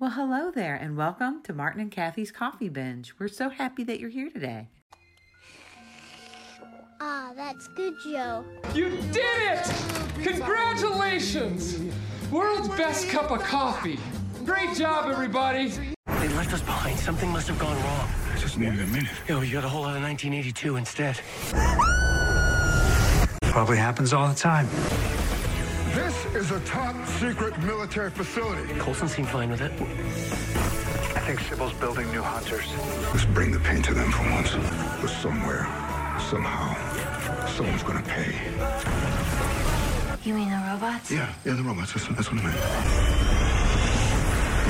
Well, hello there, and welcome to Martin and Kathy's Coffee Binge. We're so happy that you're here today. Ah, that's good, Joe. You did it! Congratulations! World's best cup of coffee. Great job, everybody. They left us behind. Something must have gone wrong. I just needed a minute. Yo, you got a whole lot of 1982 instead. Probably happens all the time. This is a top secret military facility. Coulson seemed fine with it. I think Sibyl's building new hunters. Let's bring the pain to them for once. But somewhere, somehow, someone's gonna pay. You mean the robots? Yeah, yeah, the robots. That's, that's what I meant.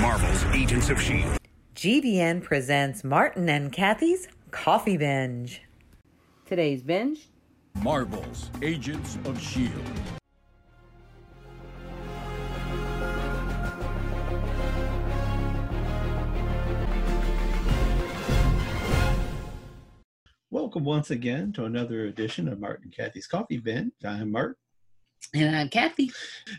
Marvel's Agents of S.H.I.E.L.D. GVN presents Martin and Kathy's Coffee Binge. Today's binge Marvel's Agents of S.H.I.E.L.D. Welcome once again to another edition of Martin and Kathy's Coffee Bin. I'm Mark. and I'm Kathy.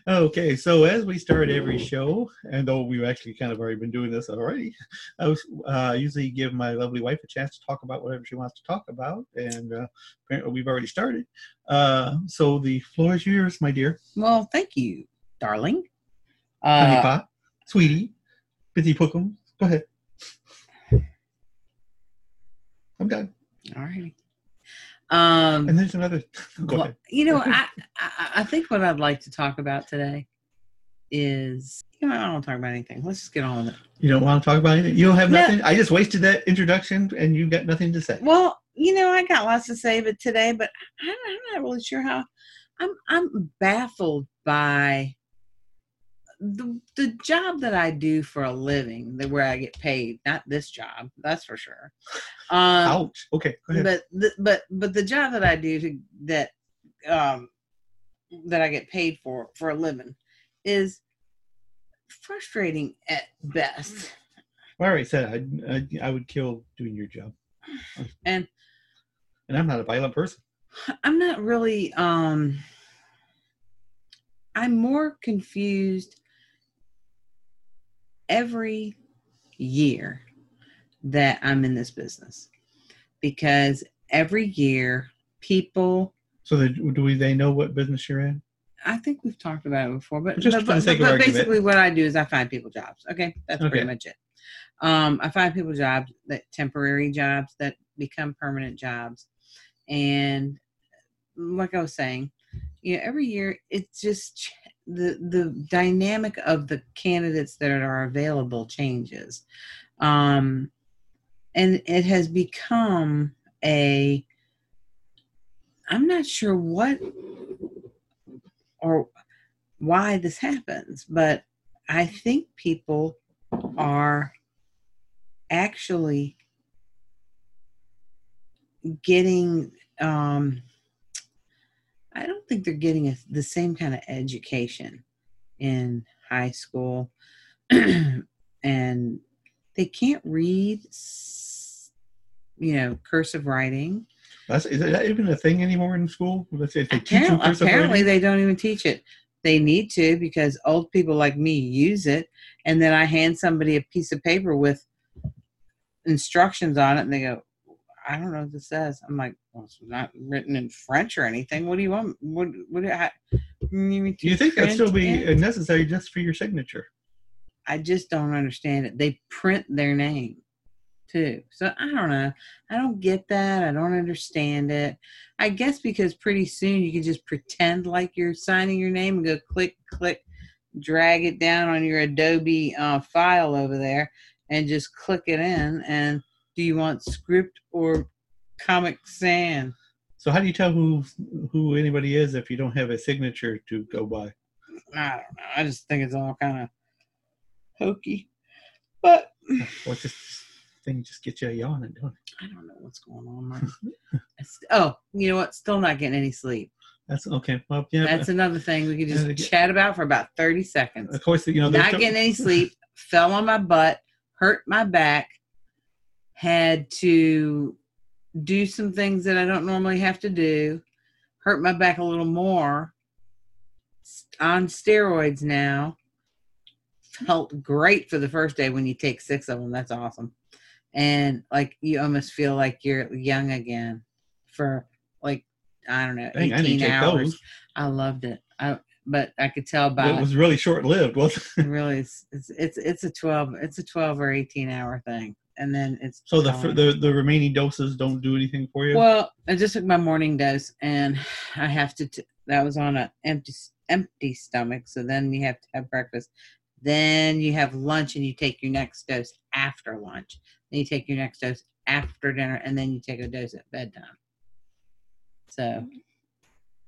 Okay, so as we start every show, and though we've actually kind of already been doing this already, I was, uh, usually give my lovely wife a chance to talk about whatever she wants to talk about, and uh, apparently we've already started. Uh, so the floor is yours, my dear. Well, thank you, darling. Honey Uh, pot, sweetie, busy pookum. Go ahead. I'm done. All righty. Um, And there's another. Go well, ahead. you know, I, I I think what I'd like to talk about today is you know I don't want to talk about anything. Let's just get on with it. You don't want to talk about anything? You don't have No. nothing? I just wasted that introduction and you got nothing to say. Well, you know, I got lots to say, but today, but I'm, I'm not really sure how. I'm I'm baffled by the the job that I do for a living, that where I get paid. Not this job, that's for sure. Um, Ouch. Okay, go ahead. but the, but but the job that I do to that um that I get paid for for a living is frustrating at best. I already said I, I, I would kill doing your job. And And I'm not a violent person. I'm not really um I'm more confused every year that I'm in this business because every year people So the, do we, they know what business you're in? I think we've talked about it before, but, Just but, but- but basically what I do is I find people jobs. Okay, that's Okay. pretty much it. Um, I find people jobs that temporary jobs that become permanent jobs, and like I was saying, you know, every year it's just the the dynamic of the candidates that are available changes, um, and it has become a. I'm not sure what or why this happens, but I think people are actually getting um I don't think they're getting a, the same kind of education in high school and they can't read you know cursive writing That's, is that even a thing anymore in school? Let's say if they teach Apparently, cursive apparently they don't even teach it. They need to because old people like me use it, and then I hand somebody a piece of paper with instructions on it, and they go, "I don't know what this says." I'm like, "Well, it's not written in French or anything. What do you want? What? What? Do I, Do you think that'd still be necessary just for your signature? I just don't understand it. They print their name too. So I don't know. I don't get that. I don't understand it. I guess because pretty soon you can just pretend like you're signing your name and go click, click, drag it down on your Adobe uh, file over there and just click it in. And do you want script or Comic Sans? So how do you tell who who anybody is if you don't have a signature to go by? I don't know. I just think it's all kind of hokey. But Or this thing just get you yawning, don't it? I don't know what's going on. Oh, you know what? Still not getting any sleep. That's okay. Well, yeah. That's another thing we could just chat about for about 30 seconds. of course, you know, not no- getting any sleep, fell on my butt, hurt my back, had to do some things that I don't normally have to do, hurt my back a little more, on steroids now. Felt great for the first day when you take six of them. That's awesome. And like you almost feel like you're young again for like, I don't know, Dang, I need 18 to hours. those. I loved it. I, but I could tell by It was really short lived, wasn't it? really it's, it's it's a 12 it's a 12 or 18 hour thing and then it's So the the the remaining doses don't do anything for you. well i just took my morning dose and i have to t- that was on an empty empty stomach so then you have to have breakfast then you have lunch and you take your next dose after lunch then you take your next dose after dinner and then you take a dose at bedtime so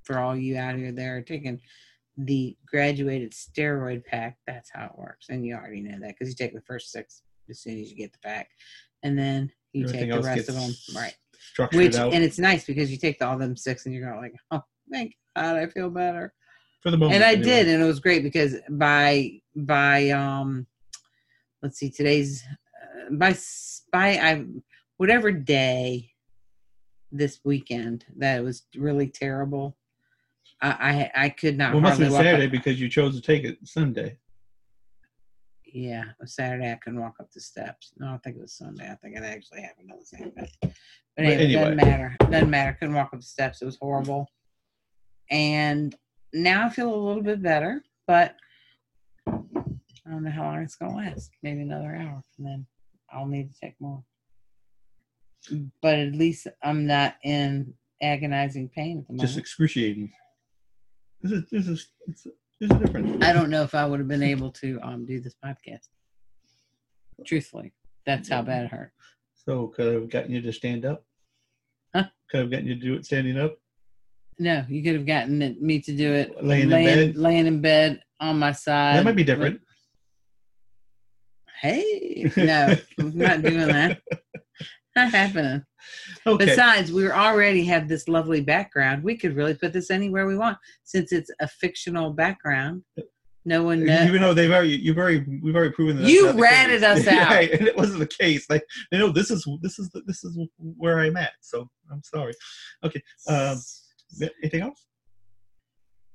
for all you out here there are taking the graduated steroid pack, that's how it works. And you already know that because you take the first six as soon as you get the pack. And then you Everything take the rest of them. Right. Which out and it's nice because you take the, all them six and you're going like, oh, thank God, I feel better. for the moment. and I anyway. did, and it was great because by by um, let's see, today's uh, by by I whatever day this weekend that it was really terrible. I I, I could not. Well, it must have been Saturday because you chose to take it Sunday. Yeah, was Saturday I couldn't walk up the steps. No, I think it was Sunday. I think it actually happened on the same day. But anyway, it doesn't matter. Doesn't matter. Couldn't walk up the steps. It was horrible. And now I feel a little bit better, but I don't know how long it's gonna last. Maybe another hour, and then I'll need to take more. But at least I'm not in agonizing pain at the moment. Just excruciating. This is this is it's, there's a difference. I don't know if I would have been able to um do this podcast. Truthfully, that's how bad it hurt. So could I have gotten you to stand up? Huh? Could I have gotten you to do it standing up? No, you could have gotten me to do it Laying in laying, bed? laying in bed on my side. that might be with- different. Hey, no, I'm not doing that. Not happening. Okay. Besides, we already have this lovely background. We could really put this anywhere we want since it's a fictional background. No one knows. Even though they've already, you've already, we've already proven that. You ratted us out. right, and it wasn't the case. Like, you know, this is this is this is where I'm at. So I'm sorry. Okay. Um, anything else?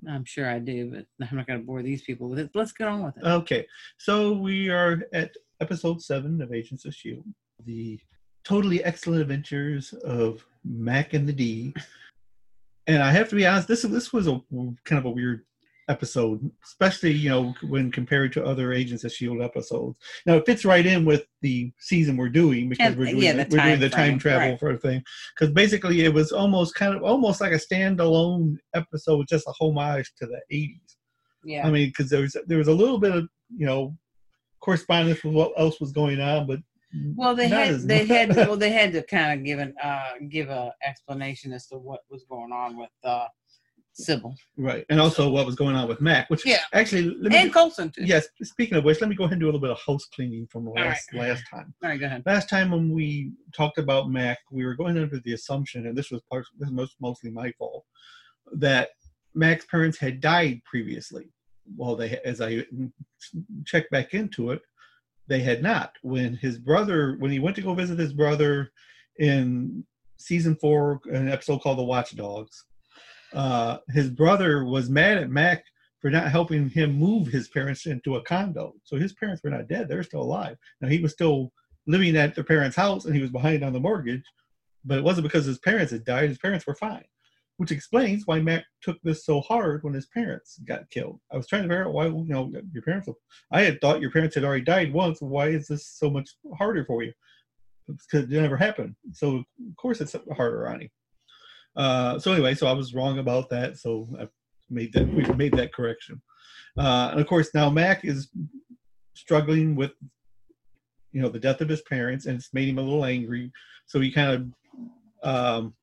I'm sure I do, but I'm not going to bore these people with it. Let's get on with it. Okay, so we are at episode seven of Agents of Shield, the totally excellent adventures of Mack and the D. And I have to be honest, this this was a kind of a weird episode, especially you know when compared to other Agents of Shield episodes. Now it fits right in with the season we're doing because And- we're uh, doing yeah, the, we're doing time the time frame, travel right. for a thing. Because basically it was almost kind of almost like a standalone episode, just a homage to the '80s. Yeah. I mean, because there was there was a little bit of you know correspondence with what else was going on, but Well, they not had they much. had well they had to kind of give an uh give a explanation as to what was going on with uh Sibyl right, and also what was going on with Mack, which Yeah. actually let me, and Coulson too. yes. Speaking of which, let me go ahead and do a little bit of house cleaning from right. last last time. All right, go ahead. Last time when we talked about Mack, we were going under the assumption, and this was part this is most, mostly my fault, that Mack's parents had died previously. Well, they as I checked back into it, they had not. When his brother, when he went to go visit his brother in season four, an episode called The Watchdogs, uh, his brother was mad at Mack for not helping him move his parents into a condo. So his parents were not dead; they're still alive. Now he was still living at their parents' house, and he was behind on the mortgage. But it wasn't because his parents had died; his parents were fine. Which explains why Mack took this so hard when his parents got killed. I was trying to figure out why, you know, your parents. I had thought your parents had already died once. Why is this so much harder for you? Because it never happened. So of course it's harder on him. Uh, so anyway, so I was wrong about that. So I made that we made that correction. Uh, and of course now Mack is struggling with you know the death of his parents, and it's made him a little angry. So he kind of um,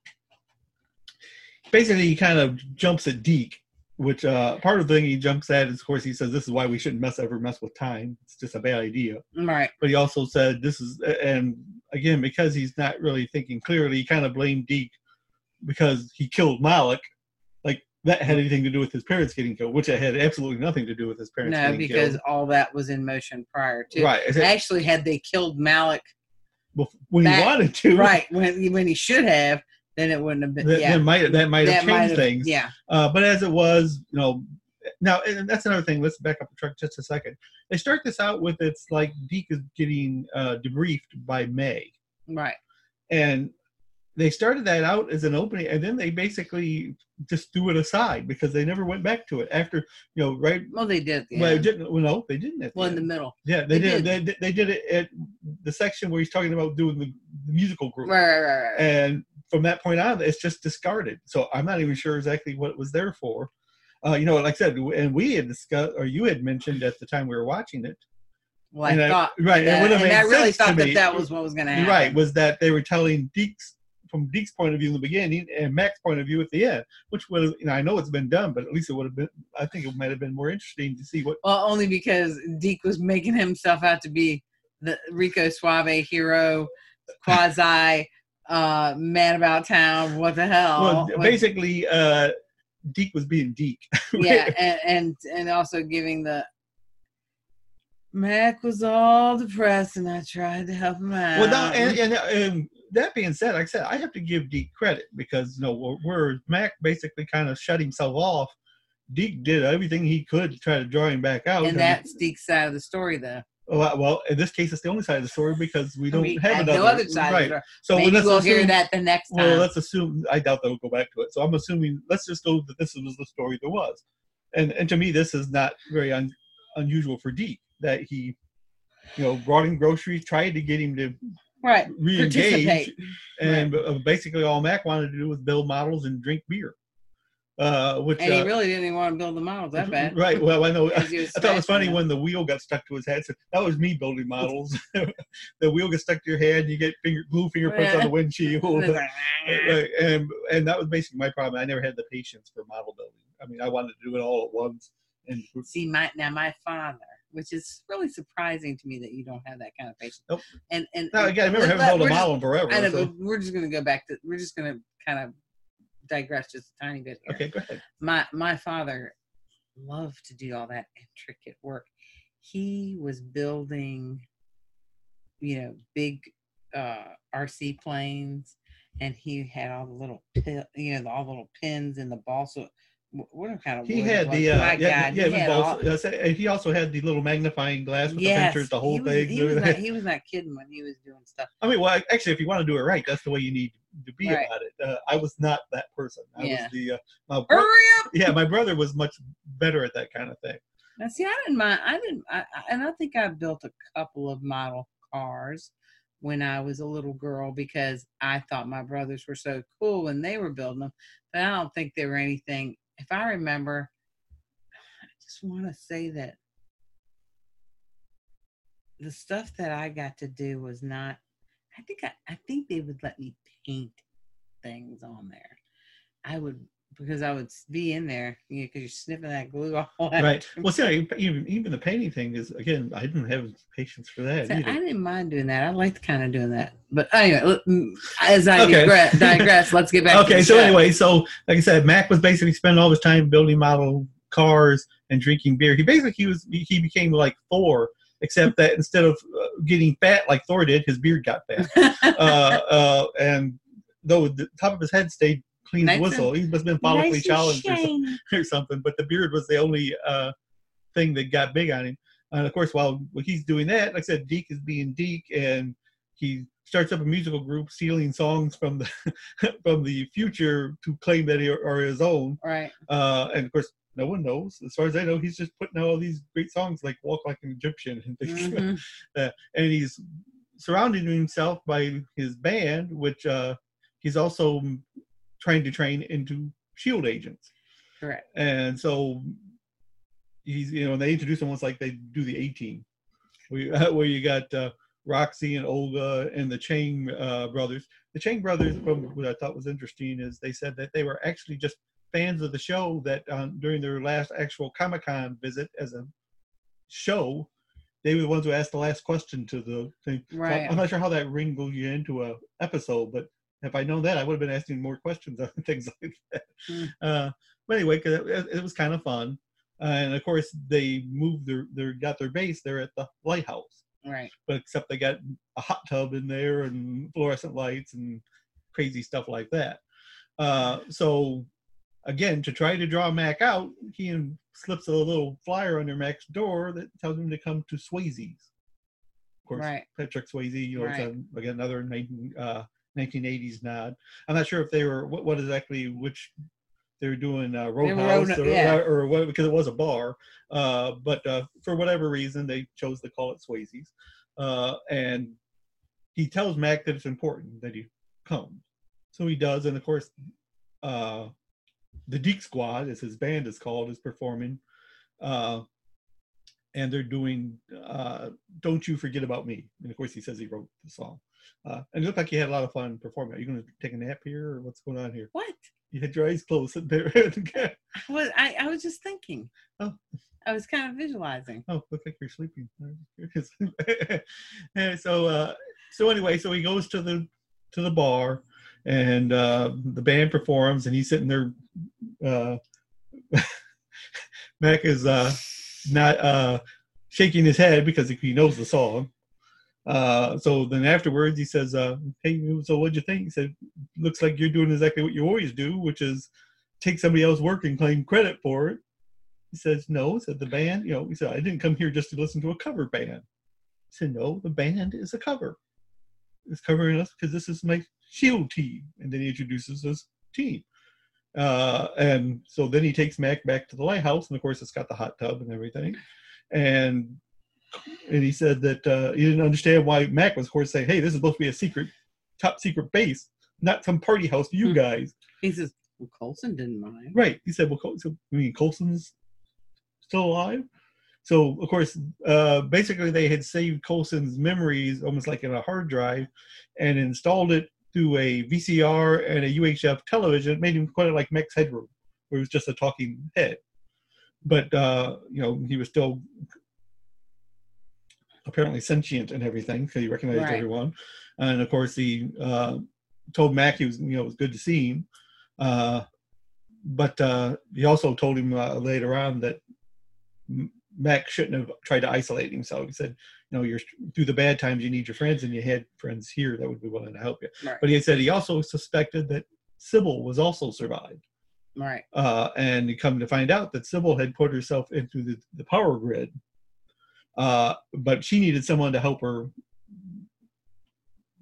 basically he kind of jumps at Deke, which uh, part of the thing he jumps at is, of course, he says this is why we shouldn't mess ever mess with time. It's just a bad idea. Right. But he also said this is, and again because he's not really thinking clearly, he kind of blamed Deke because he killed Malik. Like that had anything to do with his parents getting killed, which it had absolutely nothing to do with his parents. No, because killed. all that was in motion prior to. Right. It- Actually, had they killed Malik when back- he wanted to, right when when he should have, then it wouldn't have been. That, yeah. that might that might have That changed have- things. Yeah. Uh, but as it was, you know, now and that's another thing. Let's back up the truck just a second. They start this out with it's like Deke is getting uh, debriefed by May, Right. and they started that out as an opening, and then they basically just threw it aside because they never went back to it after you know right. Well, they did. Yeah. Well, didn't. Well, no, they didn't. At the well, in the middle. yeah, they, they did. They, did- they did it at the section where he's talking about doing the, the musical group Right, right, right, right. and from that point on, it's just discarded. So I'm not even sure exactly what it was there for. Uh, you know, like I said, and we had discussed, or you had mentioned at the time we were watching it. Well, I and I- thought right, that, and I really thought that me. that was what was going to happen. Right, was that they were telling Deeks from Deke's point of view in the beginning and Mack's point of view at the end, which was, you know, I know it's been done, but at least it would have been. I think it might have been more interesting to see what. Well, only because Deke was making himself out to be the Rico Suave hero, quasi uh, man about town. What the hell? well, What- basically, uh, Deke was being Deke. yeah, and, and and also giving the Mack was all depressed, and I tried to help him out. Well, no, and, and, and that being said, like I said, I have to give Deke credit because you know where- where Mack basically kind of shut himself off. Deke did everything he could to try to draw him back out. and that's Deke's side of the story, though. Well, well, in this case, it's the only side of the story because we don't we have another. no other side. right. Of the story. So Maybe let's we'll hear assume- that the next time. Well, let's assume. I doubt they'll go back to it. So I'm assuming. Let's just go that this was the story there was, and and to me, this is not very un, unusual for Deke that he, you know, brought him groceries, tried to get him to right. re-engage, Participate. and uh, basically all Mack wanted to do was build models and drink beer. Uh, which And he uh, really didn't even want to build the models that bad. right? Well, I know. I thought it was funny them. when the wheel got stuck to his head. So that was me building models. the wheel gets stuck to your head, you get finger glue fingerprints on the windshield. And it's like, Right, and and that was basically my problem. I never had the patience for model building. I mean, I wanted to do it all at once. And See, my now my father, which is really surprising to me that you don't have that kind of patience. Nope. And and and- again, I remember having held a model forever. I know, so- we're just gonna go back to. We're just gonna kind of digress just a tiny bit here. okay, go ahead. My my father loved to do all that intricate work. He was building, you know, big uh, RC planes, and he had all the little, you know, all the little pins in the ball. What kind of He had the uh, yeah, yeah, he had both- all- uh, he also had the little magnifying glass with yes, the pictures, the whole he was, thing. He was, not, he was not kidding when he was doing stuff. I mean, well, actually, if you want to do it right, that's the way you need to be Right. about it. Uh, I was not that person. I Yeah. was the uh, my bro- Hurry up! yeah, my brother was much better at that kind of thing. Now, see, I didn't mind. I didn't, I, I- and I think I built a couple of model cars when I was a little girl because I thought my brothers were so cool when they were building them. But I don't think they were anything. If I remember, I just want to say that the stuff that I got to do was not. I think I, I think they would let me paint things on there. I would because I would be in there, you know, because you're sniffing that glue all that. Right. Well, see, even even the painting thing is again, I didn't have patience for that So I didn't mind doing that. I liked kind of doing that. But anyway, as I Okay. digress, digress, let's get back. to Okay, so show. anyway, so like I said, Mack was basically spending all his time building model cars and drinking beer. He basically he was he became like Thor, except that instead of uh, getting fat like Thor did, his beard got fat. uh, uh, and though the top of his head stayed clean whistle, he must have been follically challenged or, some- or something. But the beard was the only uh, thing that got big on him. And of course, while he's doing that, like I said, Deke is being Deke, and he starts up a musical group stealing songs from the from the future to claim that are, his own. Right. Uh, and of course, no one knows. As far as I know, he's just putting out all these great songs like "Walk Like an Egyptian" and things. Mhm. uh, and he's surrounding himself by his band, which uh, he's also trying to train into Shield agents. Correct. And so he's, you know, they introduce him once like they do the A team, where you, where you got uh, Roxy and Olga and the Chang uh, brothers. The Chang brothers, from what I thought was interesting, is they said that they were actually just fans of the show that um, during their last actual Comic Con visit as a show, they were the ones who asked the last question to the thing. So Right. I'm not sure how that wringled you into a episode, but if I known that, I would have been asking more questions on things like that. Mm. Uh, but anyway, 'cause it, it was kind of fun, uh, and of course they moved their, their got their base there at the lighthouse, Right. but except they got a hot tub in there and fluorescent lights and crazy stuff like that. Uh, so again, to try to draw Mack out, he slips a little flyer under Mack's door that tells him to come to Swayze's. Of course, Right. Patrick Swayze, you know, it's Right. a, again another 19, uh, 1980s nod. I'm not sure if they were what, what exactly which they were doing uh, Roadhouse Road- or, yeah. or what because it was a bar, uh, but uh, for whatever reason they chose to call it Swayze's, uh, and he tells Mack that it's important that he comes, so he does, and of course, uh, the Deke Squad, as his band is called, is performing, uh, and they're doing uh, "Don't You Forget About Me," and of course he says he wrote the song, uh, and it looked like he had a lot of fun performing. Are you going to take a nap here, or what's going on here? What? You had your eyes closed sitting there. I was I, I was just thinking. Oh. I was kind of visualizing. Oh, look like you're sleeping. so, uh, so anyway, so he goes to the to the bar, and uh, the band performs, and he's sitting there. Uh, Mack is uh, not uh, shaking his head because he knows the song. Uh, so then afterwards, he says, uh, "Hey, so what'd you think?" He said, "Looks like you're doing exactly what you always do, which is take somebody else's work and claim credit for it." He says, No, said the band, you know, he said, I didn't come here just to listen to a cover band. He said, No, the band is a cover. It's covering us because this is my shield team. And then he introduces his team. Uh, and so then he takes Mack back to the lighthouse, and of course it's got the hot tub and everything. And and he said that uh, he didn't understand why Mack was, of course, saying, "Hey, this is supposed to be a secret, top secret base, not some party house for you guys." He says, "Well, Coulson didn't mind." Right. He said, "Well, Col- so, I mean, Coulson's still alive." So, of course, uh, basically, they had saved Coulson's memories almost like in a hard drive, and installed it through a VCR and a UHF television. It made him quite like Max Headroom, where it was just a talking head. But uh, you know, he was still apparently sentient and everything because he recognized Right. everyone. And of course, he uh, told Mack he was, you know, it was good to see him. Uh, but uh, he also told him uh, later on that Mack shouldn't have tried to isolate himself. He said, you know, you're through the bad times, you need your friends, and you had friends here that would be willing to help you. Right. But he said he also suspected that Sibyl was also survived. Right. Uh, and he come to find out that Sibyl had put herself into the, the power grid. Uh, but she needed someone to help her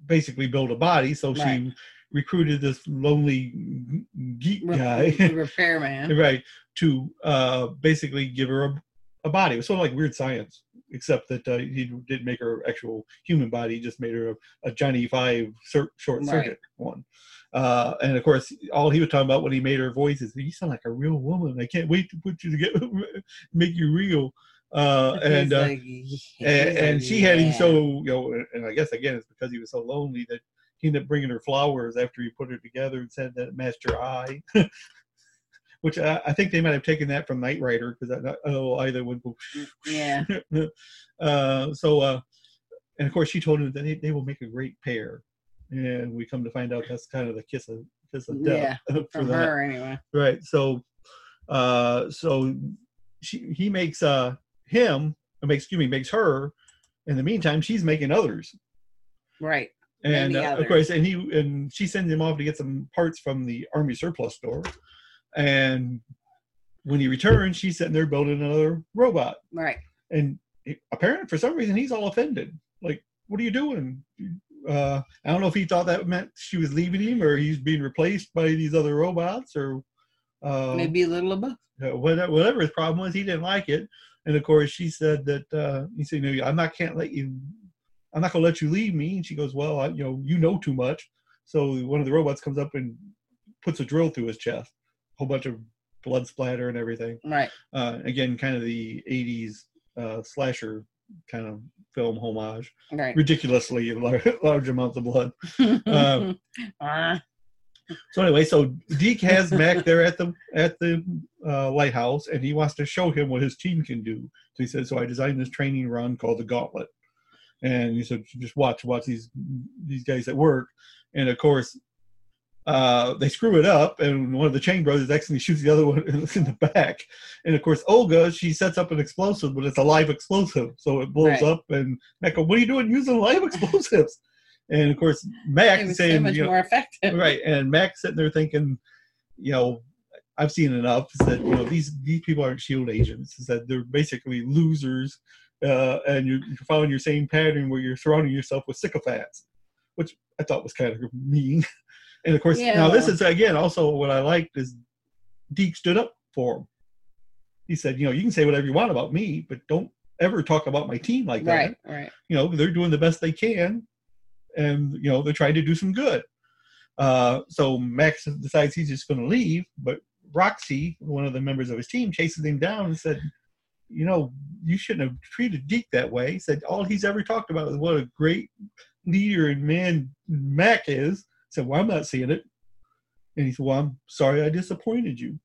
basically build a body. So she recruited this lonely geek guy. repairman. right to uh basically give her a, a body it was sort of like weird science except that uh, he didn't make her actual human body he just made her a, a johnny five short Right. circuit one. Uh and of course all he was talking about when he made her voice is you sound like a real woman. I can't wait to put you to get make you real. Uh and uh, like, and, and she had him so you know and i guess again it's because he was so lonely that he ended up bringing her flowers after he put her together and said that it matched her eye which I, I think they might have taken that from Knight Rider because I, I know either would go Yeah. uh, so uh, and of course she told him that they, they will make a great pair and we come to find out that's kind of the kiss of kiss of death Yeah. for From that her anyway. right so uh so she he makes uh him makes excuse me makes her in the meantime she's making others Right. and uh, of course and he and she sends him off to get some parts from the army surplus store and when he returns she's sitting there building another robot Right. and he- apparently for some reason he's all offended like what are you doing uh, I don't know if he thought that meant she was leaving him or he's being replaced by these other robots or uh, Maybe a little of both. whatever, whatever his problem was, he didn't like it. And of course, she said that uh, he said, "No, I'm not can't let you, I'm not gonna let you leave me." And she goes, "Well, I, you know, you know too much." So one of the robots comes up and puts a drill through his chest, whole bunch of blood splatter and everything. Right. Uh, again, kind of the '80s uh, slasher kind of film homage, Right. ridiculously large, large amounts of blood. Um, Ah, So anyway, so Deke has Mack there at the at the uh, lighthouse, and he wants to show him what his team can do. So he says, "So I designed this training run called the Gauntlet," and he said, "Just watch, watch these these guys at work." And of course, uh, they screw it up, and one of the Chang brothers accidentally shoots the other one in the back. And of course, Olga she sets up an explosive, but it's a live explosive, so it blows Right. up. And Mack, "What are you doing using live explosives?" And of course, Mack is was so saying, much you know, more effective. right and max sitting there thinking you know i've seen enough is that you know these these people aren't shield agents is that they're basically losers uh, and you're, you're following your same pattern where you're surrounding yourself with sycophants which i thought was kind of mean and of course now this is again also what i liked is deke stood up for him. He said you know you can say whatever you want about me but don't ever talk about my team like that. Right. Right. you know they're doing the best they can and you know they're trying to do some good. Uh, so max decides he's just going to leave but roxy one of the members of his team chases him down and said you know you shouldn't have treated deke that way. He said all he's ever talked about is what a great leader and man mac is said well i'm not seeing it and he said well i'm sorry i disappointed you He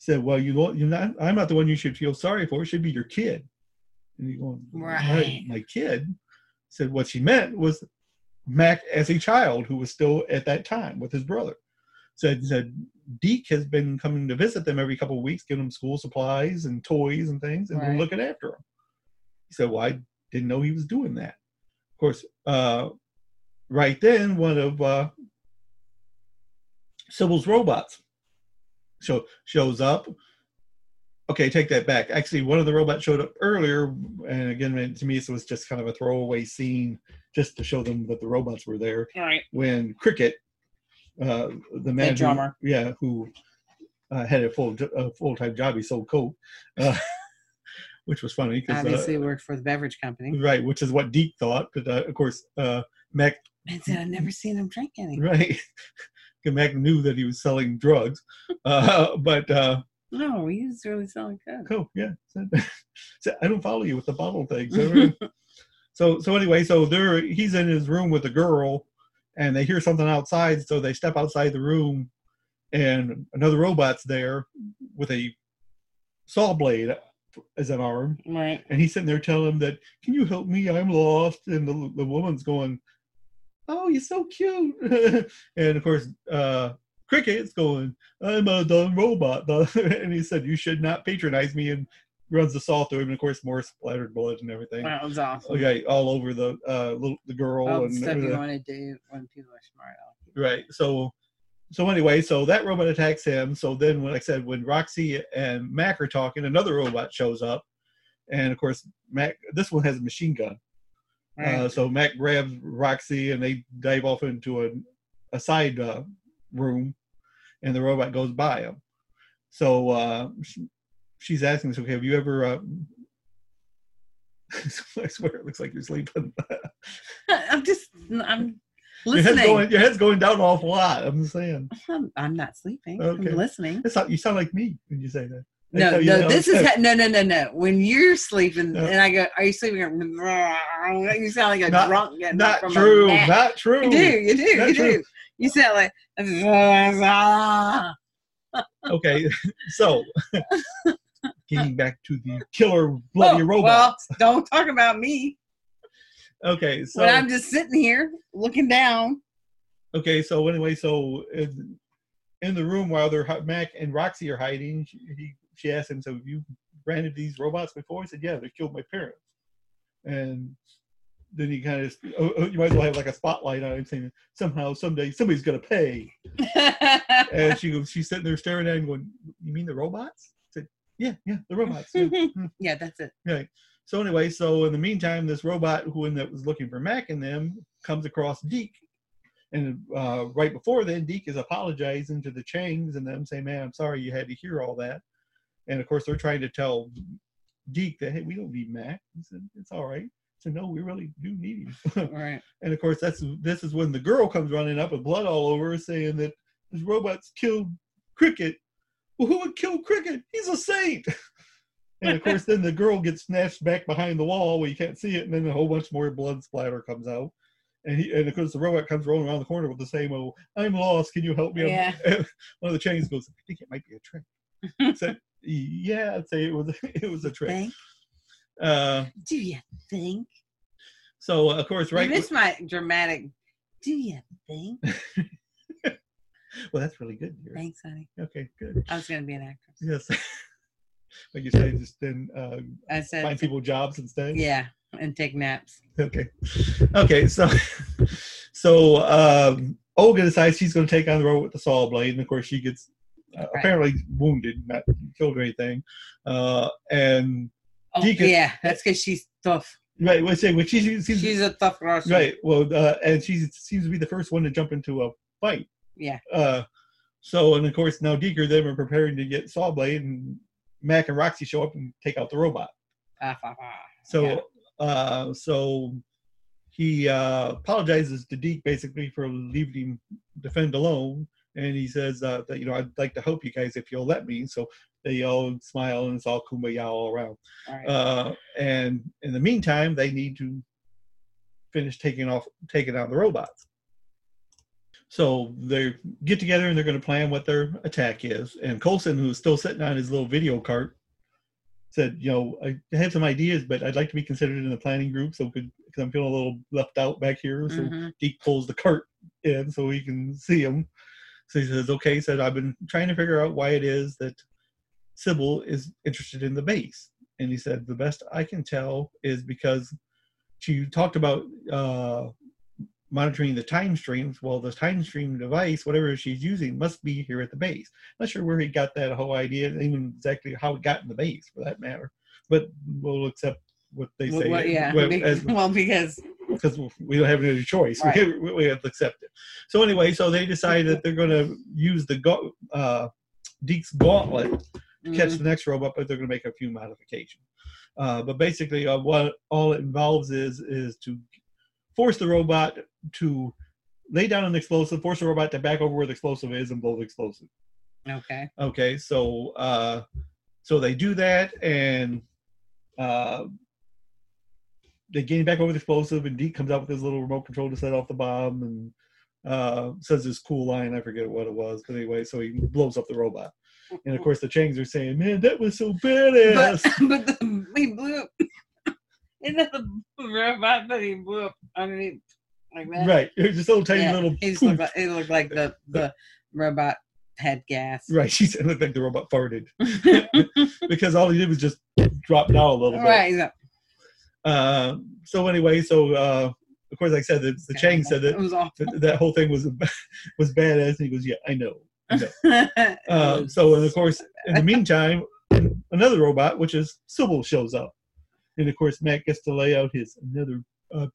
said well you know you're not i'm not the one you should feel sorry for it should be your kid and he going Right. my kid said what she meant was Mack as a child who was still at that time with his brother. Said said Deke has been coming to visit them every couple of weeks, giving them school supplies and toys and things, and we're looking after him. He said, "Well, I didn't know he was doing that." Of course, uh, right then, one of uh, Sibyl's robots show, shows up. Okay, take that back. Actually, one of the robots showed up earlier, and again, to me, it was just kind of a throwaway scene just to show them that the robots were there. Right. When Cricket, uh, the man, who- drummer. yeah, who uh, had a full a full time job, he sold coke, uh, which was funny because Obviously worked for the beverage company. right, which is what Deke thought. But uh, of course, uh, Mack And said I've never seen him drink any. right, Mack knew that he was selling drugs, uh, but. Uh, No, he was really selling coke. Oh yeah. Said, said, I don't follow you with the bottle thing. so so anyway, so there he's in his room with a girl, and they hear something outside. So they step outside the room, and another robot's there with a saw blade as an arm, Right. and he's sitting there telling him that, "Can you help me? I'm lost." And the the woman's going, "Oh, you're so cute," and of course. uh Cricket's going, I'm a dumb robot. and he said, You should not patronize me. And runs the saw through him. And of course, more splattered blood and everything. That was awesome. Okay, all over the uh, little, the girl. All the and stuff you want to do when people are smart. Right. So, so anyway, so that robot attacks him. So then, when I said when Roxy and Mack are talking, another robot shows up, and of course, Mack. This one has a machine gun. Right. Uh, so Mack grabs Roxy, and they dive off into a, a side uh, room, and the robot goes by them. So uh, she, she's asking us, "Okay, have you ever?" Uh, I swear, it looks like you're sleeping. I'm just, I'm your head's listening. going, your head's going down an awful lot. I'm just saying. I'm, I'm not sleeping. Okay. I'm listening. That's you sound like me when you say that. No, you no, this is ha- no, no, no, no. When you're sleeping, No. and I go, "Are you sleeping?" You sound like a Not- drunk getting Not from true. a. Not true. You do, you do, Not you true. do. You sound like. Okay, so getting back to the killer bloody Oh, robots. Well, don't talk about me okay, so when I'm just sitting here looking down. okay, so anyway, so in, in the room while they're Mack and Roxy are hiding, he, she asked him, "So have you branded these robots before?" He said, "Yeah, they killed my parents." And then he kind of, oh, oh, you might as well have like a spotlight on him, saying, "Somehow, someday, somebody's gonna pay." and she goes, she's sitting there staring at him, going, "You mean the robots?" I said, "Yeah, yeah, the robots." Yeah. yeah, that's it. Yeah. So anyway, so in the meantime, this robot who that was looking for Mack and them comes across Deke, and uh, right before then, Deke is apologizing to the Changs and them, saying, "Man, I'm sorry you had to hear all that." And of course, they're trying to tell Deke that, "Hey, we don't need Mack. He said, it's all right." So no, we really do need him. Right. and of course, that's this is when the girl comes running up with blood all over saying that this robot's killed Cricket. Well, who would kill Cricket? He's a saint. And of course, then the girl gets snatched back behind the wall where you can't see it, and then a whole bunch more blood splatter comes out. And he, and of course, the robot comes rolling around the corner with the same, "Oh, I'm lost. Can you help me?" Yeah. One of the Changs goes, "I think it might be a trick." Said, "Yeah, I'd say it was. It was a trick." Think? Uh, Do you think? so of course, Right. You missed my dramatic. Do you think? Well, that's really good. dear. Thanks, honey. Okay, good. I was gonna be an actress. Yes. like you said, just then uh, I said, find people jobs instead. yeah, and take naps. Okay. Okay. So, so um, Olga decides she's going to take on the role with the saw blade, and of course she gets uh, apparently wounded, not killed or anything. Uh, and Oh, Deacon- yeah, that's because she's tough. right, let's say when she seems She's a tough Russian. right. Well, uh, and she seems to be the first one to jump into a fight. Yeah. Uh, so, and of course now Deeker them are preparing to get saw blade, and Mack and Roxy show up and take out the robot. Ah, ah, ah. So, Yeah. uh, so he uh, apologizes to Deke basically for leaving him defend alone, and he says uh, that you know I'd like to help you guys if you'll let me. So they all smile and it's all kumbaya all around. All right. Uh, and in the meantime, they need to finish taking off, taking out the robots. So they get together and they're going to plan what their attack is. And Coulson, who's still sitting on his little video cart, said, "You know, I have some ideas, but I'd like to be considered in the planning group, so because I'm feeling a little left out back here." So Mhm. Deke pulls the cart in so he can see him. So he says, "Okay," he said, "I've been trying to figure out why it is that Sibyl is interested in the base." And he said, "The best I can tell is because she talked about uh, monitoring the time streams. Well, the time stream device, whatever she's using, must be here at the base. Not sure where he got that whole idea, even exactly how it got in the base, for that matter. But we'll accept what they say. well, yeah. well, be- as- well, because because we don't have any choice. Right. We, we have to accept it. So anyway, so they decide that they're going to use the ga- uh, Deke's gauntlet to catch Mhm. the next robot, but they're going to make a few modifications. Uh, but basically, uh, what all it involves is is to force the robot to lay down an explosive, force the robot to back over where the explosive is, and blow the explosive. okay. Okay, so uh, so they do that, and uh, they gain back over the explosive, and Deke comes out with his little remote control to set off the bomb, and uh, says this cool line. I forget what it was, but anyway, so he blows up the robot. And of course, the Changs are saying, "Man, that was so But, badass." but the, he blew up. Isn't that the robot that he blew up underneath like that? right, it was just a little tiny Yeah, little. He looked like, it looked like the the robot had gas. Right, she said it looked like the robot farted because all he did was just drop down a little bit. right. like, Uh, so anyway, so uh, of course, like I said, the, the Chang said that that, that whole thing was was badass. And he goes, "Yeah, I know." I know. Uh, so, and of course, in the meantime, another robot, which is Sibyl, shows up, and of course, Matt gets to lay out his another uh,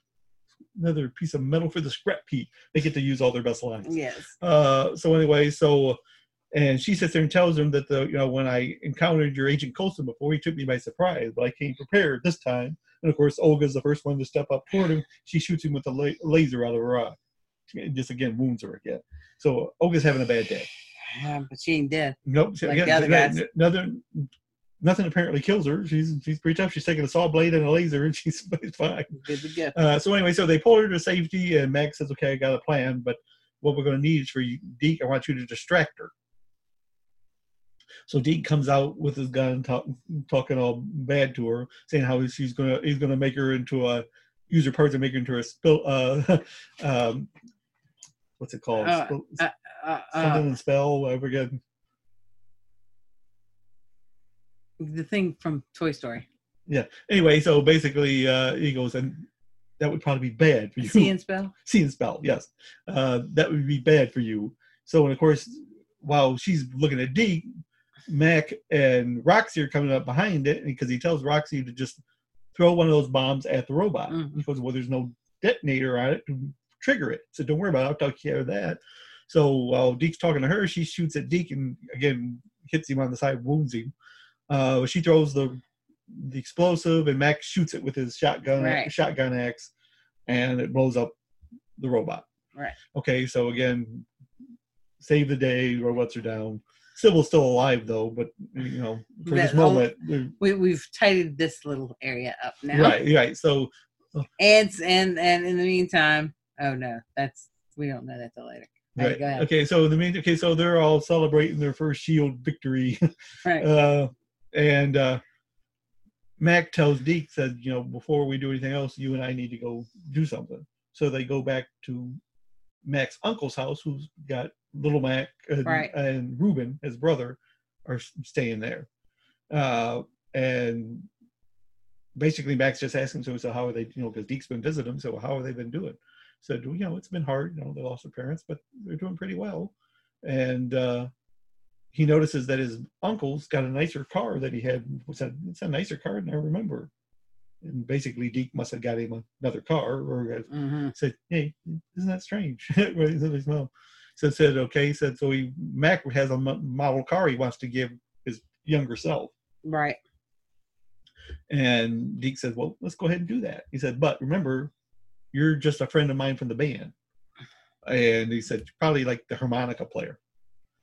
another piece of metal for the scrap heap. They get to use all their best lines. yes. Uh, so anyway, so and she sits there and tells him that the you know when I encountered your agent Coulson before, he took me by surprise, but I came prepared this time. And of course, Olga's the first one to step up toward him. She shoots him with a la- laser out of her eye. It Just again wounds her again. So Olga's having a bad day. Yeah, but she ain't dead. Nope. she- Like again, the other guys. Nothing. Nothing apparently kills her. She's she's pretty tough. She's taking a saw blade and a laser, and she's fine. Good to go. Uh, so anyway, so they pull her to safety, and Max says, "Okay, I got a plan, but what we're going to need is for you, Deke. I want you to distract her." So Deke comes out with his gun, talk, talking all bad to her, saying how she's gonna he's gonna make her into a use her parts and make her into a spill. Uh, um, what's it called? Uh, Spill- Uh, uh, something uh, in spell. I forget. the thing from Toy Story. Yeah. Anyway, so basically, uh, he goes, and that would probably be bad for you. See and spell. See and spell, yes. Uh, that would be bad for you. So, and of course, while she's looking at Deke, Mack and Roxy are coming up behind it because he tells Roxy to just throw one of those bombs at the robot. Mhm. He goes, well, there's no detonator on it to trigger it. So don't worry about it. I'll take care of that. So while Deke's talking to her, she shoots at Deke and again hits him on the side, wounds him. Uh, she throws the the explosive, and Mack shoots it with his shotgun Right. shotgun axe, and it blows up the robot. Right. Okay, so again, save the day. Robots are down. Sibyl's still alive though, but you know, for this That moment, We we've tidied this little area up now. right, right. So And and and in the meantime, oh no, that's we don't know that till later. Right, Right. go ahead. Okay. So the mean, okay, so they're all celebrating their first Shield victory, Right. uh, and uh, Mack tells Deke said, you know, before we do anything else, you and I need to go do something. So they go back to Mack's uncle's house, who's got little Mack and, Right. and Ruben, his brother, are staying there, uh, and basically Mack's just asking, so, so how are they, you know, because Deke's been visiting them, so how have they been doing? Said, you know, it's been hard, you know, they lost their parents, but they're doing pretty well. And uh, he notices that his uncle's got a nicer car that he had. Said, it's a nicer car than I remember. And basically, Deke must have got him another car, or hmm said, "Hey, isn't that strange?" Right, So said, "Okay." He said, "So he Mack has a model car he wants to give his younger self." Right. And Deke said, "Well, let's go ahead and do that." He said, "But remember, you're just a friend of mine from the band." And he said, "Probably like the harmonica player."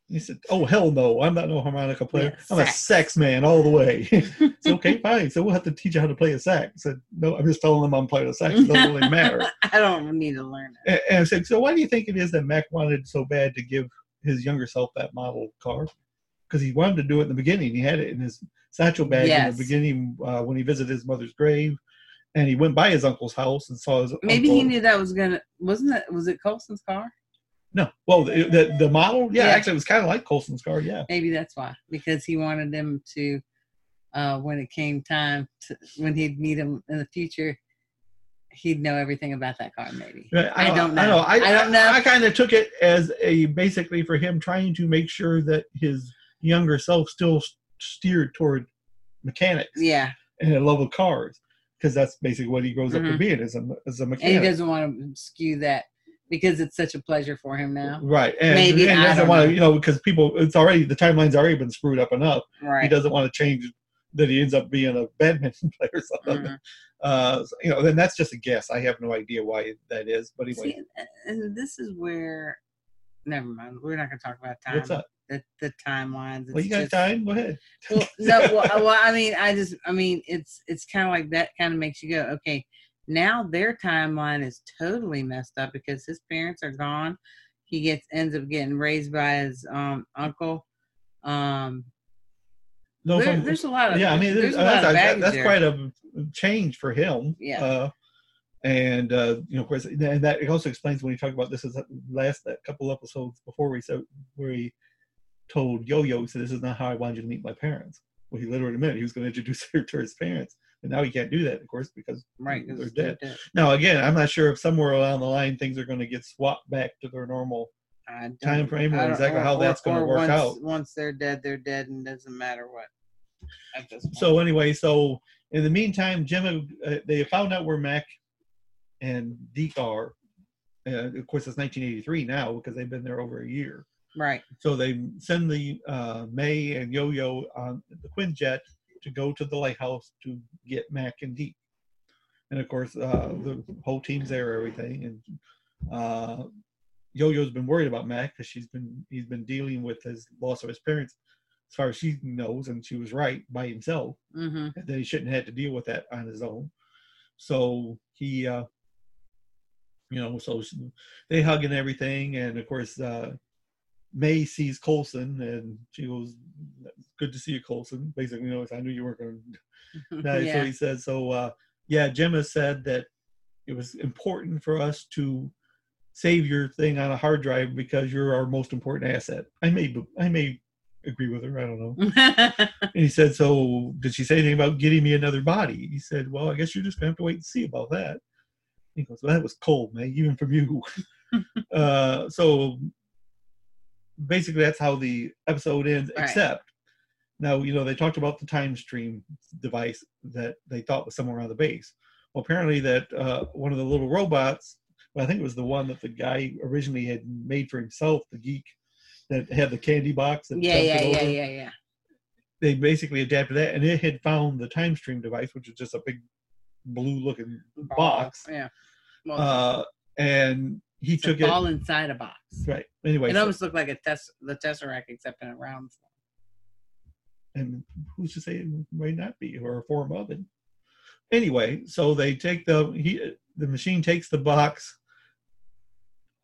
He said, "Oh hell no, I'm not no harmonica player. Yeah, I'm a sax. sax man all the way." it's okay, fine. So we'll have to teach you how to play a sax. I said, "No, I'm just telling them I'm playing a sax. It doesn't really matter." I don't need to learn it. And, and I said, "So why do you think it is that Mack wanted so bad to give his younger self that model car? Because he wanted to do it in the beginning. He had it in his satchel bag in the beginning uh, when he visited his mother's grave, and he went by his uncle's house and saw his. Maybe uncle. he knew that was gonna. Wasn't that? Was it Coulson's car? No, well, the the, the model, yeah, Yeah. actually, it was kind of like Coulson's car, yeah. Maybe that's why. Because he wanted them to, uh, when it came time to when he'd meet him in the future, he'd know everything about that car. Maybe. Right, I don't know. I, know. I, I don't know. I, kind of took it as a basically for him trying to make sure that his younger self still steered toward mechanics Yeah, and a love of cars because that's basically what he grows up to Mhm. be as a as a and he doesn't want to skew that because it's such a pleasure for him now. Right, and, Maybe, and I doesn't want to, you know, because people, it's already the timeline's already been screwed up enough. Right. He doesn't want to change that he ends up being a badminton player or something. Mhm. Uh, so, you know, then that's just a guess. I have no idea why that is, but anyway, See, and- this is where. Never mind. We're not going to talk about time. what's up? The, the timelines. Well, you got just- time? Go ahead. well, no, well, well, I mean, I just, I mean, it's it's kind of like that. Kind of makes you go, okay, now their timeline is totally messed up because his parents are gone. He gets ends up getting raised by his um uncle. Um, No, there- from- there's a lot of yeah, I mean, there's a that's, lot of that's, baggage that's there. quite a change for him. Yeah. Uh, and uh, you know, of course, and that it also explains when he talked about this is last that couple episodes before we said where he told Yo-Yo, he said, "This is not how I wanted you to meet my parents." Well, he literally meant he was going to introduce her to his parents, and now he can't do that, of course, because right. they're dead. dead. Now, again, I'm not sure if somewhere along the line things are going to get swapped back to their normal. Time frame or exactly how that's gonna work once, out. Once they're dead, they're dead, and doesn't matter what. At this point. So anyway, so in the meantime, Jim, uh, they found out where Mack and Deke are. Uh, of course, it's 1983 now because they've been there over a year. right, So they send the uh, May and Yo-Yo on the Quinjet to go to the lighthouse to get Mack and Deke. And of course, uh, the whole team's there, everything. And uh, Yo-Yo's been worried about Mack because she's been he's been dealing with his loss of his parents, as far as she knows, and she was right by himself hmm that he shouldn't have had to deal with that on his own. So he, uh, you know, so s- they hug and everything, and of course, uh, May sees Coulson, and she goes, "Good to see you, Coulson." Basically, you know, I knew you weren't going to. So yeah, he says, "So, uh, yeah, Jemma said that it was important for us to." Save your thing on a hard drive because you're our most important asset. I may, I may agree with her. I don't know. And he said, So did she say anything about getting me another body? He said, Well, I guess you're just going to have to wait and see about that. He goes, Well, that was cold, man, even from you. uh, so basically, that's how the episode ends, Right. except Now, you know, they talked about the time stream device that they thought was somewhere on the base. Well, apparently, that uh, one of the little robots, well, I think it was the one that the guy originally had made for himself, the geek that had the candy box. That Yeah, yeah, yeah, yeah, yeah. They basically adapted that, and it had found the time stream device, which is just a big blue-looking box. Yeah. Well, Uh, and he it's a took it. ball inside a box. Right. Anyway, It so- almost looked like a test, the tesseract, except in a round form. and who's to say it may not be or a form of it anyway so they take the he the machine takes the box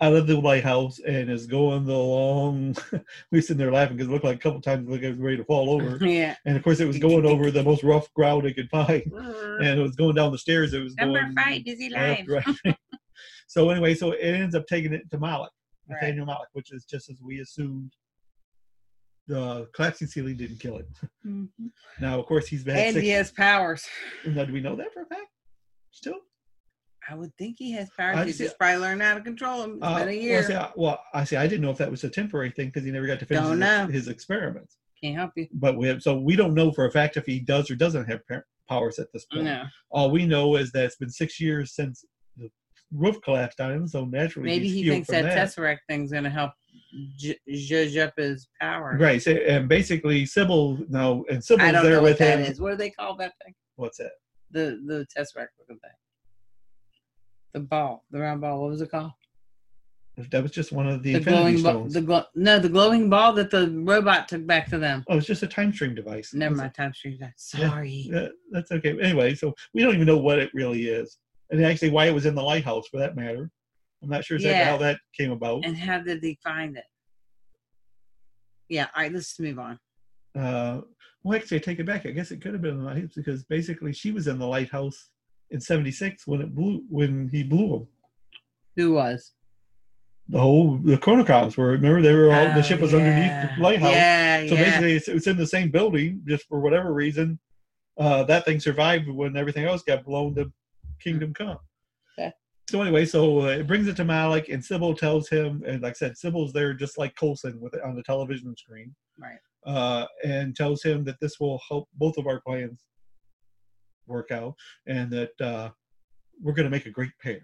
out of the lighthouse and is going the long we sitting there laughing because it looked like a couple times like it was ready to fall over Yeah. and of course it was going over the most rough ground it could find and it was going down the stairs it was Number going five, busy left, right. So anyway so it ends up taking it to malick Right. nathaniel malick which is just as we assumed the collapsing ceiling didn't kill it Mhm. now, of course, he's been And he has powers. Now, do we know that for a fact? Still, I would think he has powers. I He's see- just probably learned how to control them. Uh, been a well, year. see, I, well, I see. I didn't know if that was a temporary thing because he never got to finish his, his experiments. Can't help you. But we have, so we don't know for a fact if he does or doesn't have powers at this point. No. All we know is that it's been six years since roof collapsed on him, so naturally Maybe he thinks from that, tesseract thing's going to help judge up his power. Right, so, and basically Sibyl no, and I Sibyl's don't there know with what that him. is. What do they call that thing? What's that? The the tesseract looking thing. The ball, the round ball. What was it called? That was just one of the, The glowing ball. Stones. The glow. No, the glowing ball that the robot took back to them. oh, it's just a time stream device. Never That's mind. Time stream. Yeah. Sorry. Yeah, that's okay. Anyway, so we don't even know what it really is, and actually why it was in the lighthouse, for that matter. I'm not sure exactly Yeah. how that came about. And how did they find it? Yeah. All right. Let's move on. Uh, well, actually, I take it back. I guess it could have been in the lighthouse because basically she was in the lighthouse in '76 when it blew when he blew them. Who was? The whole the chronicoms were remember they were all the Oh, ship was yeah. underneath the lighthouse. Yeah. So yeah. basically, it's, it's in the same building, just for whatever reason, uh, that thing survived when everything else got blown to Kingdom Come. Okay. So anyway, so uh, it brings it to Malick, and Sibyl tells him, and like I said, Sibyl's there just like Coulson with it on the television screen, Right. uh, and tells him that this will help both of our plans work out, and that uh, we're going to make a great pair.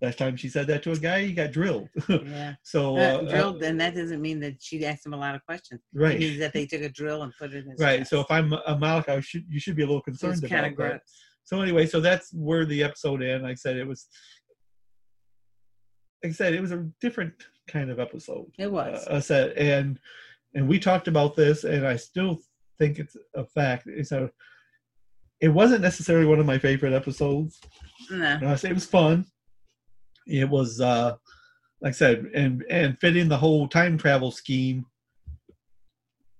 Last time she said that to a guy, he got drilled. Yeah. so Uh, uh, drilled, and that doesn't mean that she asked him a lot of questions. Right. It means that they took a drill and put it in his Right. chest. So if I'm a Malick, I should you should be a little concerned about that. So anyway, so that's where the episode ended. Like I said, it was. Like I said, it was a different kind of episode. It was. Uh, I said, and and we talked about this, and I still think it's a fact. It's a. It wasn't necessarily one of my favorite episodes. No. It was fun. It was, uh like I said, and and fitting the whole time travel scheme.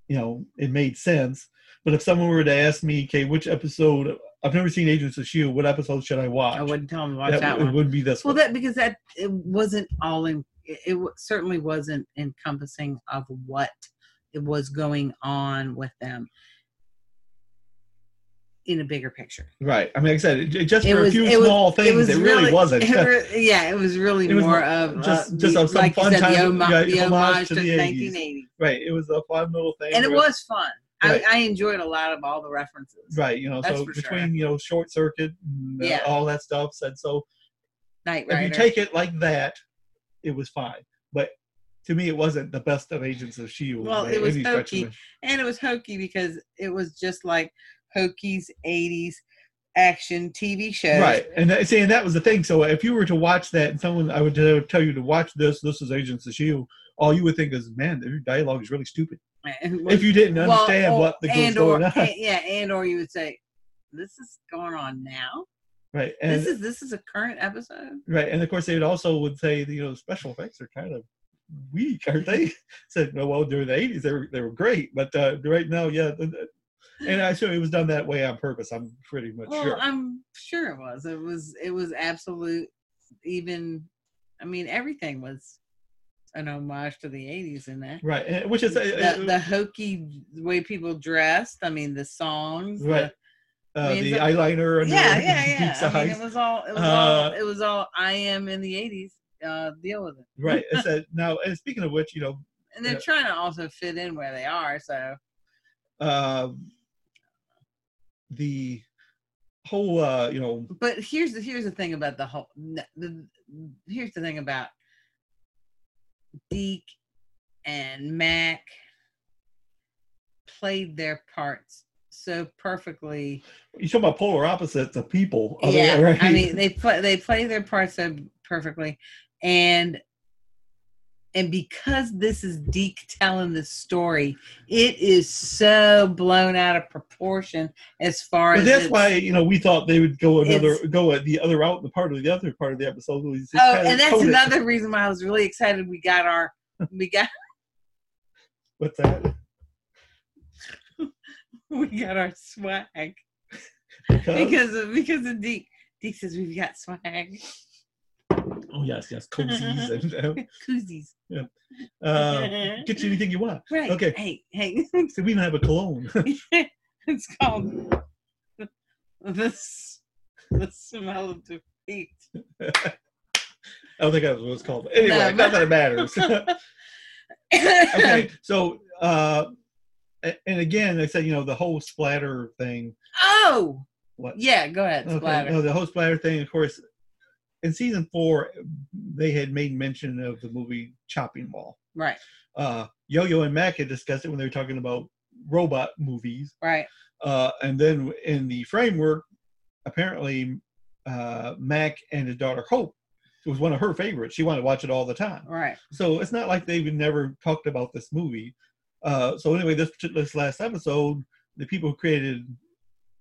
You know, it made sense. But if someone were to ask me, okay, which episode? I've never seen Agents of Shield. What episode should I watch? I wouldn't tell him to watch that, that, it one. would be this Well, one. that because that it wasn't all in. It, it certainly wasn't encompassing of what it was going on with them in a bigger picture. right. I mean, like I said, it, it- just It for was- a few it was- small things, it, really, wasn't. it re- yeah, it was really It was more of just- uh, just the, of some like fun said, the, time- yeah, the homage homage to to, the 80s. 1980s, right. It was a fun little thing. and it was fun. Right. I, I enjoyed a lot of all the references. right. You know, That's so for sure. between you know short circuit, and, uh, Yeah. all that stuff. Said so. Knight if you take it like that, it was fine. But to me, it wasn't the best of Agents of Shield. Well, it was hokey, and it was hokey because it was just like Hokey's '80s action TV shows. Right, and that, see, and that was the thing. So if you were to watch that, and someone I would tell tell you to watch this, this is Agents of Shield. All you would think is, man, their dialogue is really stupid. If you didn't well, understand or- what the and going on, and- yeah, and or you would say, "This is going on now. right? And this is this is a current episode." right, and of course they would also would say, you know, special effects are kind of weak, aren't they? Said, no, well, during the '80s they were they were great, but uh, right now, yeah. And I sure it was done that way on purpose. I'm pretty much Well, sure. I'm sure it was. It was. It was absolute. Even, I mean, everything was an homage to the '80s in that. Right, which is uh, the, the hokey way people dressed. I mean, the songs. the- right. Uh, I mean, the eyeliner under yeah, yeah, yeah. I mean, it was all. It was Uh, all. It was all. I am in the '80s. Uh, deal with it. right. It said now, and speaking of which, you know, And they're Yeah. trying to also fit in where they are. So uh, the whole, uh, you know, But here's the here's the thing about the whole. The, the, here's the thing about Deke and Mack played their parts so perfectly. you talk about polar opposites of people. yeah, right? I mean they play they play their parts so perfectly, and and because this is Deke telling the story, it is so blown out of proportion as far But as that's why you know we thought they would go another go at the other route. The part of the other part of the episode Oh, and that's coded. another reason why I was really excited. We got our we got What's that? we got our swag Because- because of because of Deke. Deke says we've got swag. Oh yes, yes, cozies and uh, Koozies. uh, get you anything you want. Right. Okay. Hey, hey. So we even have a cologne. it's called the s- the smell of defeat. I don't think that's what it's called. Anyway, No, not that it matters. okay, so uh, and again, they said you know the whole splatter thing. Oh, What? yeah. Go ahead. Okay, Splatter. no, the whole splatter thing. Of course, in season four, they had made mention of the movie Chopping Mall. Right. Uh, Yo-Yo and Mack had discussed it when they were talking about robot movies. Right. Uh, and then in the framework, apparently, uh, Mack and his daughter Hope, it was one of her favorites. She wanted to watch it all the time. Right. So it's not like they've never talked about this movie. Uh, so anyway, this particular this last episode, the people who created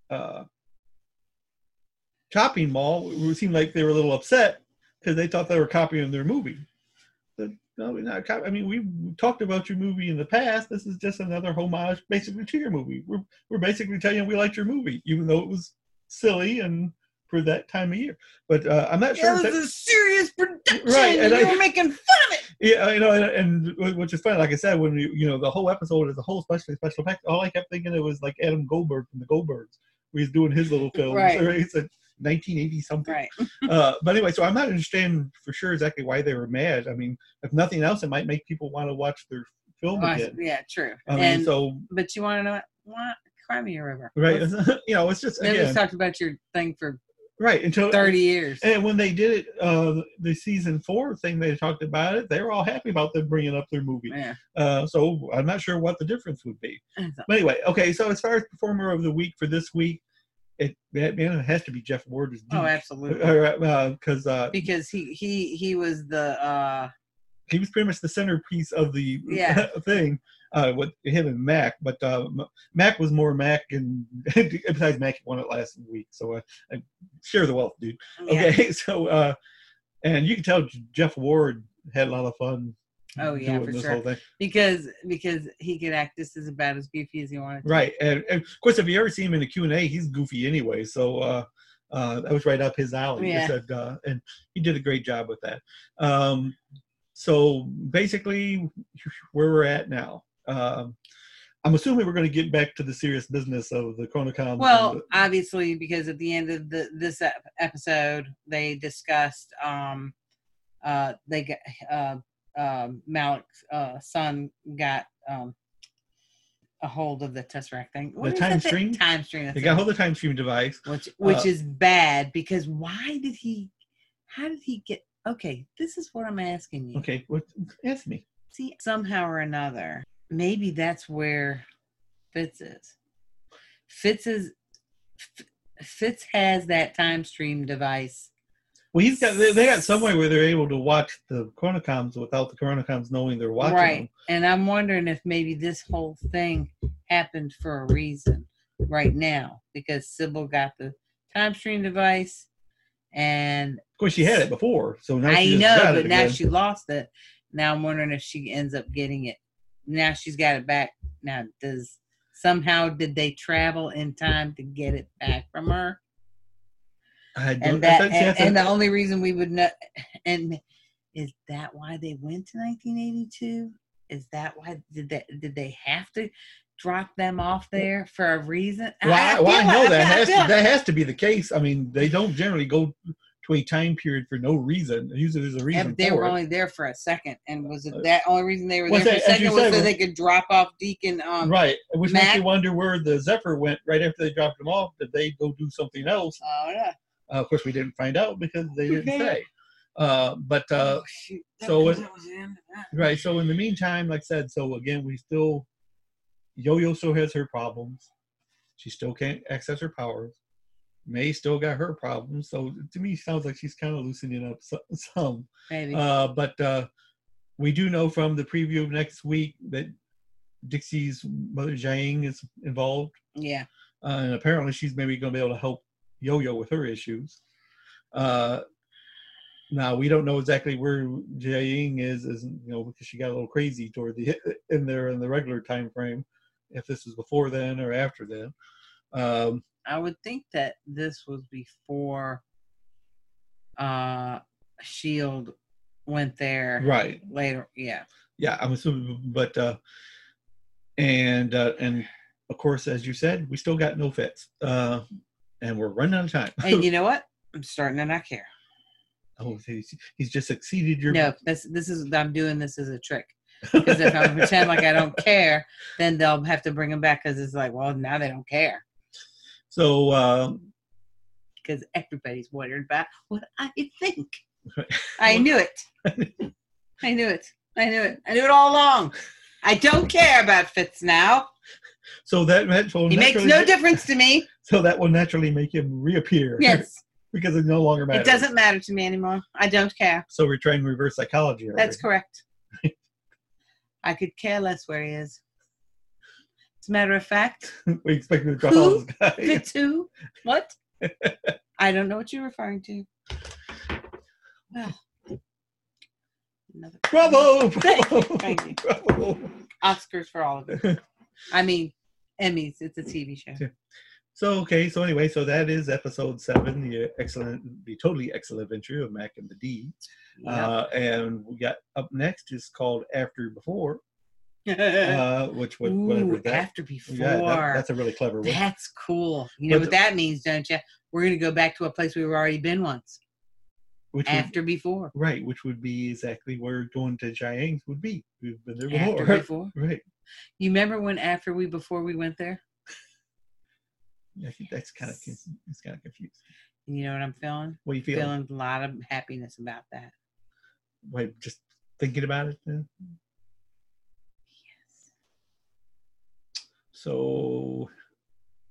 uh, Chopping Mall it seemed like they were a little upset because they thought they were copying their movie. But no, we're not. I mean, we talked about your movie in the past. This is just another homage, basically, to your movie. We're we're basically telling you we liked your movie, even though it was silly and for that time of year. But uh, I'm not sure. That if was that- a serious production. Right, and and you I- were making fun of it. yeah, you know, and, and which is funny. Like I said, when you you know the whole episode is a whole special special effect. All I kept thinking it was like Adam Goldberg from the Goldbergs, where he's doing his little film. Right. A 1980 something. Right. Uh, but anyway, so I'm not understanding for sure exactly why they were mad. I mean, if nothing else, it might make people want to watch their film again. yeah, true. I mean, and so but you want to know what? Cry me a river. right, you know, it's just again talked about your thing for right until thirty years. And when they did it, uh, the season four thing they talked about it, they were all happy about them bringing up their movie. Yeah. Uh, so I'm not sure what the difference would be. But anyway, okay. So as far as performer of the week for this week, it man, it has to be Jeff Ward. as Oh, absolutely. Because uh, because he he he was the uh he was pretty much the centerpiece of the Yeah. thing uh, with him and Mack. But uh, Mack was more Mack, and besides Mack won it last week, so uh, I share the wealth, dude. Yeah. Okay, so uh, and you can tell Jeff Ward had a lot of fun. Oh yeah, for sure. Because because he could act just as about as goofy as he wanted. To. Right, and, and of course, if you ever see him in the Q and A, he's goofy anyway. So uh, uh, that was right up his alley. Yeah. Said, uh, and he did a great job with that. Um, so basically, where we're at now, um, I'm assuming we're going to get back to the serious business of the Chronicom. Well, obviously, because at the end of the this episode, they discussed um uh they got uh uh Malick's uh son got um a hold of the Tesseract thing. What the time thing? stream. Time stream. They got hold of the time stream device. which which Uh, is bad because why did he how did he get okay this is what i'm asking you Okay, what? Ask me. see somehow or another maybe that's where fitz is fitz is fitz has that time stream device Well, he's got. They, they got somewhere where they're able to watch the Chronicoms without the Chronicoms knowing they're watching right them. and i'm wondering if maybe this whole thing happened for a reason right now because sibyl got the time stream device and Of course, she had it before, so now I know, but now again. she lost it. Now I'm wondering if she ends up getting it. Now she's got it back. Now does somehow did they travel in time to get it back from her? I don't, And that I and, and the only reason we would know and is that why they went to 1982? Is that why did they did they have to drop them off there for a reason? Well, I, I well, I know like- that has to, that has to be the case. I mean, they don't generally go to a time period for no reason. Usually there's a reason they were it. only there for a second, and was it Uh, that only reason they were was there for a that- as you second was said, so they could drop off Deacon? Um, right, which makes you wonder where the Zephyr went right after they dropped him off. Did they go do something else? Oh yeah. Uh, of course, we didn't find out because they didn't say. Uh, but uh, oh, so was- it- was the end of that. right, so in the meantime, like I said, so again, we still Yo-Yo still has her problems. She still can't access her powers. May still got her problems. So to me, sounds like she's kind of loosening up so- some. Maybe. Uh, but uh, we do know from the preview of next week that Dixie's mother Jiang is involved, yeah. uh, and apparently she's maybe going to be able to help Yo-Yo with her issues. Uh, now we don't know exactly where Jiang is, is you know because she got a little crazy toward the in there in the regular time frame. If this is before then or after then. Um, I would think that this was before uh Shield went there. Right. Later. Yeah. yeah i'm assuming but uh and uh and of course as you said we still got no Fitz uh and we're running out of time And you know what? I'm starting to not care. oh he's, he's just exceeded your No, this this is I'm doing this as a trick. Because if I pretend like I don't care, then they'll have to bring them back because it's like, well, now they don't care. so um Because everybody's wondering about what I think. I knew it. I knew it. I knew it. I knew it all along. I don't care about Fitz now. so that He makes no difference to me. so that will naturally make him reappear Yes. because it no longer matters It doesn't matter to me anymore. I don't care. so we're trying reverse psychology already. That's correct. I could care less where he is. As a matter of fact, we expect him to drop Who? all guy Fitz? What? I don't know what you're referring to. Well, another bravo bravo, thank you. bravo. Oscars for all of it. I mean, Emmys. It's a TV show. So okay, so anyway, so that is episode seven, the excellent, the totally excellent adventure of Mack and the D. Uh, and we got up next is called After Before, uh, which would Ooh, that. after before. Yeah, that- that's a really clever one. That's cool. You know But what that means, don't you? We're gonna go back to a place we've already been once. Which would, After before. right, which would be exactly where going to Jiang's would be. We've been there before. After before. right. You remember when after we before we went there? I think that's kind of it's kind of confusing. You know what I'm feeling? What do you feel? Feeling a lot of happiness about that. Wait, just thinking about it. Then? So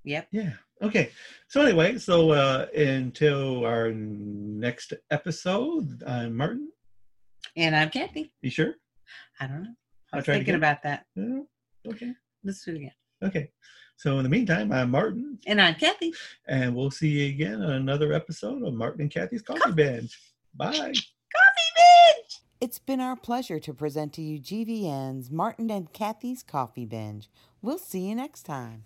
Yep. Yeah. Okay. So anyway, so uh until our next episode, I'm Martin. And I'm Kathy. You sure? I don't know. I was thinking about that. Yeah. Okay. Let's do it again. Okay. So in the meantime, I'm Martin, And I'm Kathy. and we'll see you again on another episode of Martin and Kathy's Coffee Binge. Bye. Coffee Binge! It's been our pleasure to present to you GVN's Martin and Kathy's Coffee Binge. We'll see you next time.